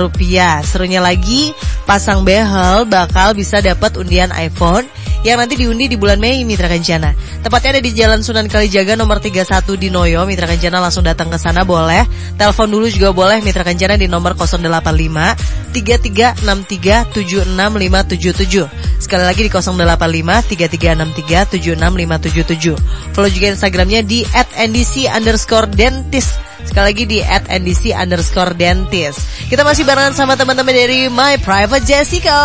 rupiah. Serunya lagi, pasang behel bakal bisa dapat undian iPhone yang nanti diundi di bulan Mei Mitra Kencana. Tepatnya ada di Jalan Sunan Kalijaga nomor 31 di Noyo. Mitra Kencana langsung datang ke sana boleh. Telepon dulu juga boleh Mitra Kencana di nomor 085 3363 76577. Sekali lagi di 085 3363 76577. Follow juga Instagramnya di @ndc underscore dentist. Sekali lagi di at ndc underscore dentist. Kita masih barengan sama teman-teman dari My Private Jessica.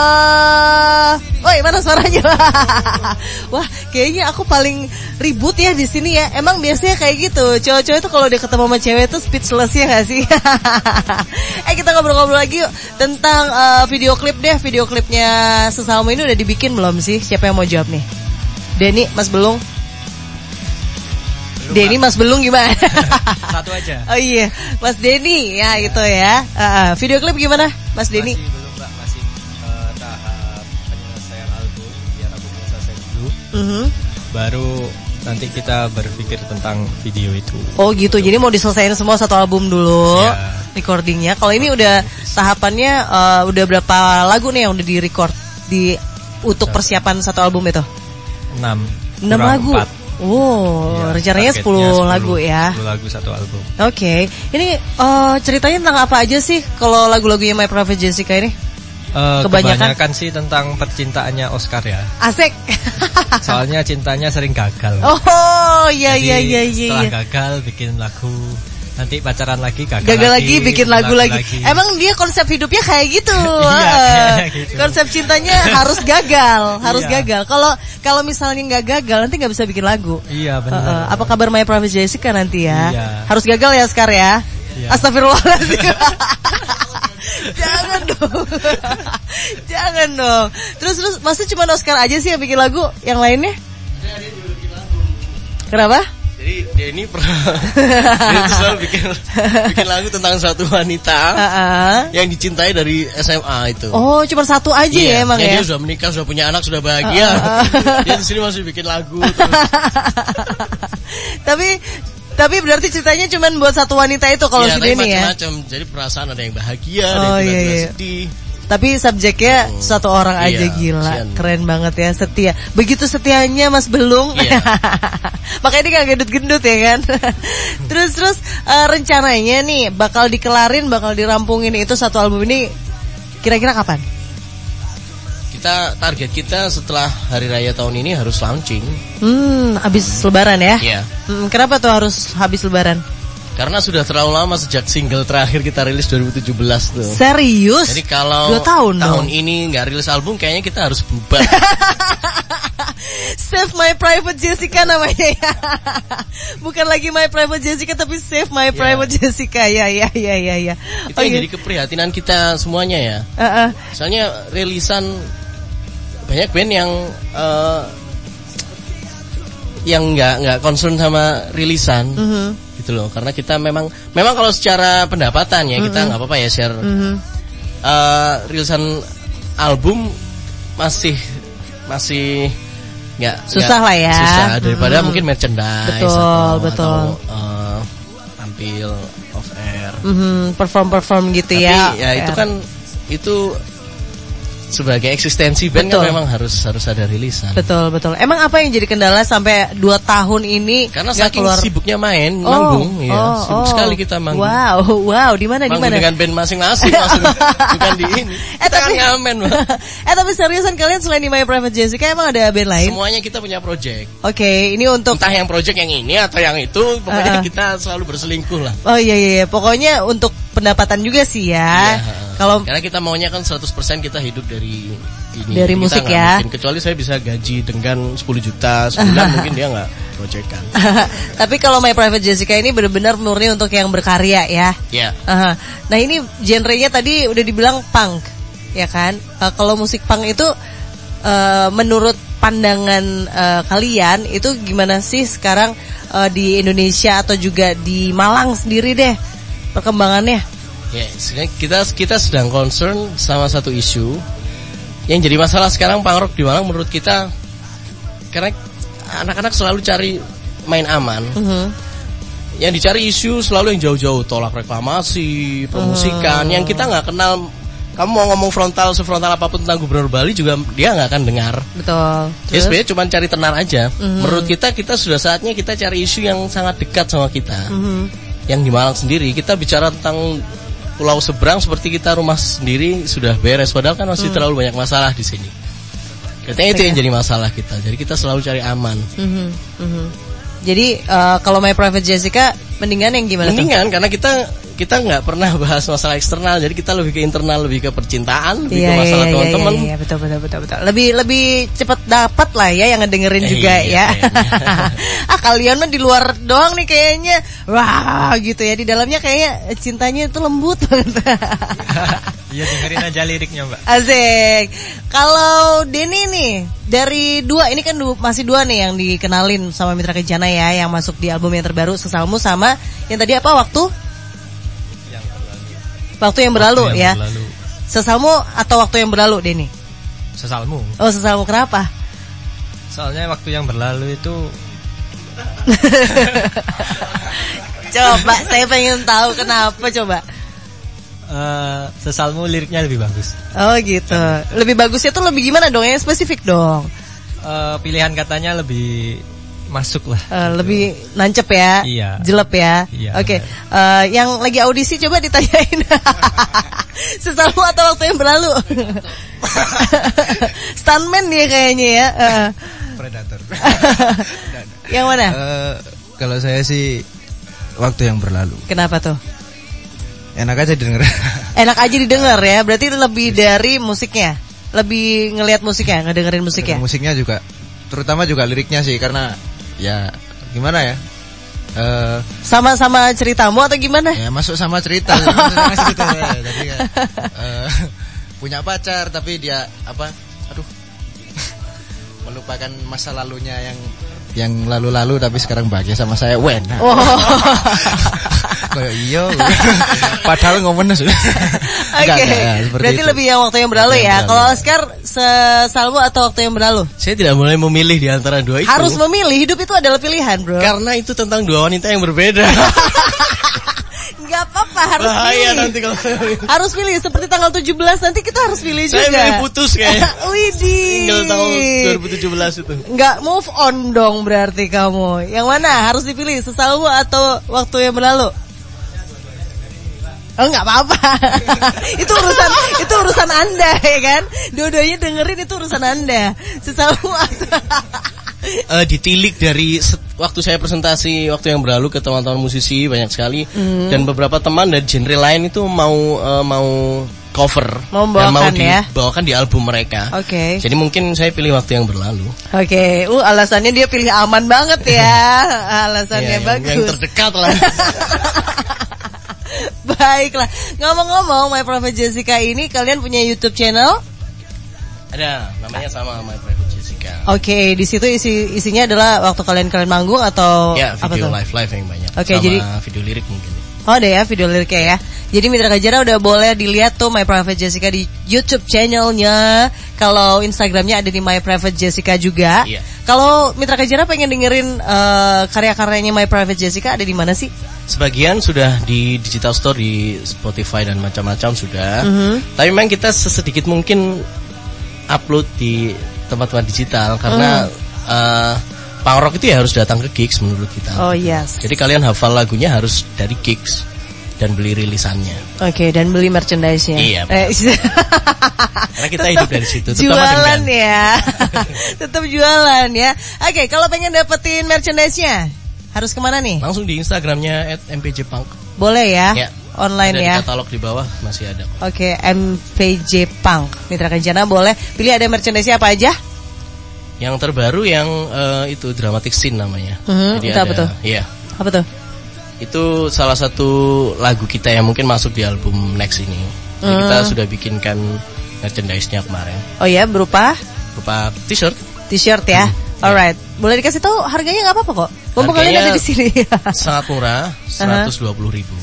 Woi, mana suaranya? Wah, kayaknya aku paling ribut ya di sini ya. Emang biasanya kayak gitu. Cowok-cowok itu kalau dia ketemu sama cewek itu speechless ya gak sih? eh kita ngobrol-ngobrol lagi yuk tentang uh, video klip deh. Video klipnya Sesalmo ini udah dibikin belum sih? Siapa yang mau jawab nih? Denny, Mas Belung. Denny Mas Belung gimana? Satu aja. oh iya, Mas Denny ya itu ya. Uh, uh, video klip gimana, Mas Denny? Masih belum mbak, masih uh, tahap penyelesaian album biar albumnya selesai dulu. Uh -huh. Baru nanti kita berpikir tentang video itu. Oh gitu, jadi mau diselesaikan semua satu album dulu Ya. recordingnya. Kalau ini udah tahapannya uh, udah berapa lagu nih yang udah di record di untuk persiapan satu album itu? 6 6 lagu. Oh, Ya, rencananya 10, targetnya lagu ya. 10 lagu satu album. Oke, ini uh, ceritanya tentang apa aja sih kalau lagu-lagunya My Private Jessica ini? Eh, Kebanyakan- kebanyakan sih tentang percintaannya Oscar ya. Asik. Soalnya cintanya sering gagal. oh, iya iya iya iya. Setelah iya. gagal bikin lagu, nanti pacaran lagi gagal, Gagal lagi, bikin lagu, lagi. lagi. Emang dia konsep hidupnya kayak gitu. Iya, kayak gitu. Konsep cintanya harus gagal, harus Iya. gagal. Kalau kalau misalnya nggak gagal nanti nggak bisa bikin lagu. Iya benar. eh, apa kabar My Private Jessica nanti ya? Iya. Harus gagal ya Scar ya. Iya. Astagfirullahaladzim. Jangan dong. Jangan dong. Terus terus maksudnya cuma Oscar aja sih yang bikin lagu, yang lainnya? Kenapa? Jadi dia ini pernah dia tuh selalu bikin bikin lagu tentang suatu wanita Heeh. yang dicintai dari SMA itu. Oh, cuma satu aja ya Iya, emang ya? Dia sudah menikah, sudah punya anak, sudah bahagia. dia di sini masih bikin lagu. tapi tapi berarti ceritanya cuma buat satu wanita itu kalau Iya, si Denny ya. macam-macam. Jadi perasaan ada yang bahagia, ada Oh, yang iya, tiba-tiba iya. sedih. Tapi subjeknya satu orang Iya, aja gila, kasihan. keren banget ya, setia. Begitu setianya Mas Belung. Iya. Makanya dia gak gendut-gendut ya kan. terus terus eh, rencananya nih bakal dikelarin, bakal dirampungin itu satu album ini kira-kira kapan? Kita target kita setelah hari raya tahun ini harus launching. Hmm, habis lebaran ya? Iya. Hmm, kenapa tuh harus habis lebaran? Karena sudah terlalu lama sejak single terakhir kita rilis 2017 tuh. Serius? Jadi kalau Dua tahun dong. ini nggak rilis album kayaknya kita harus bubar. Save My Private Jessica namanya ya. Bukan lagi My Private Jessica tapi Save My Private Jessica. Ya ya ya ya ya. Itu yang jadi keprihatinan kita semuanya ya. Uh-uh. Misalnya rilisan banyak band yang eh, yang nggak nggak concern sama rilisan Mhm. Gitu loh. Karena kita memang memang kalau secara pendapatan ya kita nggak apa-apa ya share Mhm. eh, rilisan album masih masih nggak Susah nggak lah ya. susah daripada Mm-mm. mungkin merchandise Betul, atau, betul. atau, eh, tampil off air Mhm, perform-perform gitu tapi ya. ya, itu Fair. kan itu sebagai eksistensi band Betul. kan memang harus harus ada rilisan betul betul. Emang apa yang jadi kendala sampai 2 tahun ini karena saking sibuknya main Oh, manggung ya oh, sibuk oh. sekali kita manggung Wow, wow, di mana di mana? dengan band masing-masing bukan di ini Eh, kita kan tapi- ngamen Mbak. eh tapi seriusan kalian selain di My Private Jessica emang ada band lain? semuanya kita punya project Oke, ini untuk entah yang project yang ini atau yang itu pokoknya Uh-uh. kita selalu berselingkuh lah Oh iya iya, iya. pokoknya untuk pendapatan juga sih ya. Iya, Kalau karena kita maunya kan 100% kita hidup dari ini Dari Kita musik nggak ya. mungkin. kecuali saya bisa gaji dengan 10 juta sebulan mungkin dia nggak projectan Tapi kalau My Private Jessica ini benar-benar murni untuk yang berkarya ya. ya Aha. Nah ini genrenya tadi udah dibilang punk, ya kan? Eh, kalau musik punk itu eh, menurut pandangan eh, kalian itu gimana sih sekarang eh, di Indonesia atau juga di Malang sendiri deh perkembangannya? Ya, sebenarnya kita kita sedang concern sama satu isu yang jadi masalah sekarang punk rock di Malang menurut kita karena anak-anak selalu cari main aman. Mhm. yang dicari isu selalu yang jauh-jauh tolak reklamasi, pemusikan, yang kita nggak kenal. Kamu mau ngomong frontal sefrontal apa pun tentang Gubernur Bali juga dia nggak akan dengar. Betul. Ya sebenarnya cuma cari tenar aja. Menurut kita kita sudah saatnya kita cari isu yang sangat dekat sama kita. Mhm. Yang di Malang sendiri kita bicara tentang pulau seberang seperti kita rumah sendiri sudah beres padahal kan masih terlalu banyak masalah di sini. Katanya itu yang jadi masalah kita. Jadi kita selalu cari aman. Mhm, mhm. Jadi eh, kalau My Private Jessica mendingan yang gimana tuh? Mendingan karena kita kita nggak pernah bahas masalah eksternal. Jadi kita lebih ke internal, lebih ke percintaan, lebih ke Iya, masalah iya, teman-teman. Iya, iya, betul, betul, betul, betul. Lebih, lebih cepat dapat lah ya yang ngedengerin Eh, juga iya, ya. iya. ah kalian mah di luar doang nih kayaknya, wah gitu ya. Di dalamnya kayaknya cintanya itu lembut banget. Iya dengerin aja liriknya mbak. Asik. Kalau Denny nih dari dua ini kan du- masih dua nih yang dikenalin sama Mitra Kencana ya, yang masuk di album yang terbaru Sesalmu sama yang tadi apa waktu? Yang berlalu. Waktu yang ya. berlalu. Sesalmu atau waktu yang berlalu Denny? Sesalmu. Oh Sesalmu kenapa? Soalnya waktu yang berlalu itu Coba saya pengen tahu kenapa coba. eh, sesalmu liriknya lebih bagus. Oh gitu. Lebih bagusnya tuh lebih gimana dong? Yang spesifik dong. Eh, pilihan katanya lebih masuk lah. Eh, lebih nancep ya. Iya. Jelep ya. Iya, Oke. Eh, yang lagi audisi coba ditanyain. Sesalmu atau waktu yang berlalu? Stuntman dia kayaknya ya. Eh, Predator. yang mana? Eh, kalau saya sih waktu yang berlalu. Kenapa tuh? Enak aja didengar. Enak aja didengar ya. Berarti lebih dari musiknya. Lebih ngelihat musiknya, ngedengerin musiknya. Musiknya juga, terutama juga liriknya sih karena ya gimana ya? Eh Sama-sama ceritamu atau gimana? ya masuk sama cerita, masuk sama cerita. ya. Jadi eh, punya pacar tapi dia apa? Aduh. melupakan masa lalunya yang yang lalu-lalu tapi sekarang bahagia sama saya. Wen. Oh. Kayak iya. Padahal ngomongnya sudah. Oke. Enggak, enggak, ya, seperti Berarti itu. lebih yang waktu yang berlalu yang ya. berlalu. Kalau Oscar sesalmu atau waktu yang berlalu? Saya tidak boleh memilih di antara dua itu. Harus memilih. Hidup itu adalah pilihan, Bro. karena itu tentang dua wanita yang berbeda. Enggak apa-apa, harus Bahaya pilih. nanti kalau saya. Harus pilih seperti tanggal 17 nanti kita harus pilih Saya juga. milih putus kayaknya. Widih. Tinggal tahun 2017 itu. Enggak move on dong berarti kamu. Yang mana? Harus dipilih sesalmu atau waktu yang berlalu? Oh enggak apa-apa. itu urusan itu urusan Anda ya kan. Dua-duanya dengerin itu urusan Anda. Sesalmu atau Eh, ditilik dari waktu saya presentasi waktu yang berlalu ke teman-teman musisi banyak sekali Hmm. dan beberapa teman dari genre lain itu mau eh, mau cover Mau dan mau membawakan ya? dibawakan di album mereka. Oke. Jadi mungkin saya pilih waktu yang berlalu. Oke, uh alasannya dia pilih aman banget ya. Alasannya Ya, yang, bagus. yang terdekat lah. Baiklah. Ngomong-ngomong, My Prophet Jessica ini kalian punya YouTube channel? Ada namanya sama My Private Jessica. Oke, di situ isi isinya adalah waktu kalian kalian manggung atau ya, apa video tuh? live live yang banyak. Oke, sama jadi- video lirik mungkin. Oh ada ya video liriknya ya. Jadi Mitra Kajara udah boleh dilihat tuh My Private Jessica di YouTube channelnya. Kalau Instagramnya ada di My Private Jessica juga. Iya. Kalau Mitra Kajara pengen dengerin eh, karya-karyanya My Private Jessica ada di mana sih? Sebagian sudah di digital store di Spotify dan macam-macam sudah. Mhm. Tapi memang kita sesedikit mungkin upload di tempat-tempat digital karena eh, punk rock itu ya harus datang ke gigs menurut kita. Oh yes. Jadi kalian hafal lagunya harus dari gigs dan beli rilisannya. Oke, dan beli merchandise-nya. Iya, Eh, Karena kita hidup dari situ, jualan dengan- ya. Tetap jualan ya. Oke, kalau pengen dapetin merchandise-nya harus ke mana nih? Langsung di Instagramnya @mpjpunk. Boleh ya? Ya. Online Ada ya. Di katalog di bawah masih ada. Oke, MPJ Punk. Mitra Kencana boleh pilih ada merchandise apa aja? Yang terbaru yang eh, itu dramatic scene namanya. Mhm, itu apa tuh? Iya. Apa tuh? Itu salah satu lagu kita yang mungkin masuk di album next ini. Jadi kita Hmm. sudah bikinkan merchandise-nya kemarin. Oh ya, berupa Berupa t-shirt t-shirt ya. Alright, boleh dikasih tahu harganya nggak apa-apa kok. Mumpung kalian ada di sini. sangat murah, 120 ribu.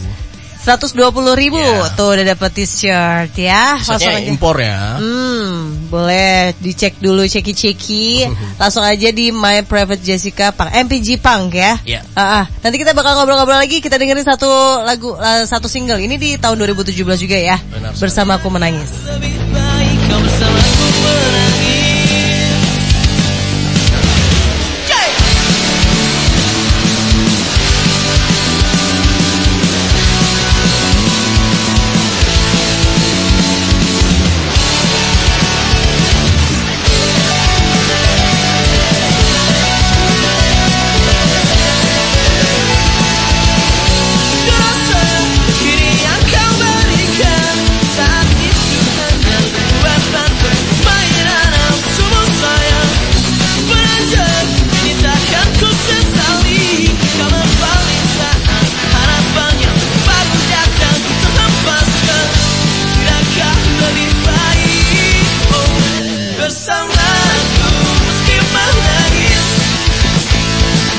120 ribu Iya. tuh udah dapat t-shirt ya. Langsung Maksudnya aja. impor ya. Hmm, boleh dicek dulu ceki-ceki. Langsung aja di My Private Jessica Pang, MPG Punk ya. Iya. Ah, ah. nanti kita bakal ngobrol-ngobrol lagi. Kita dengerin satu lagu, eh, satu single. Ini di tahun 2017 juga ya. Benar. Bersama aku menangis. Lebih baik kau bersamaku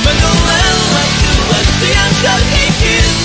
When the landlord to us, the answer they give.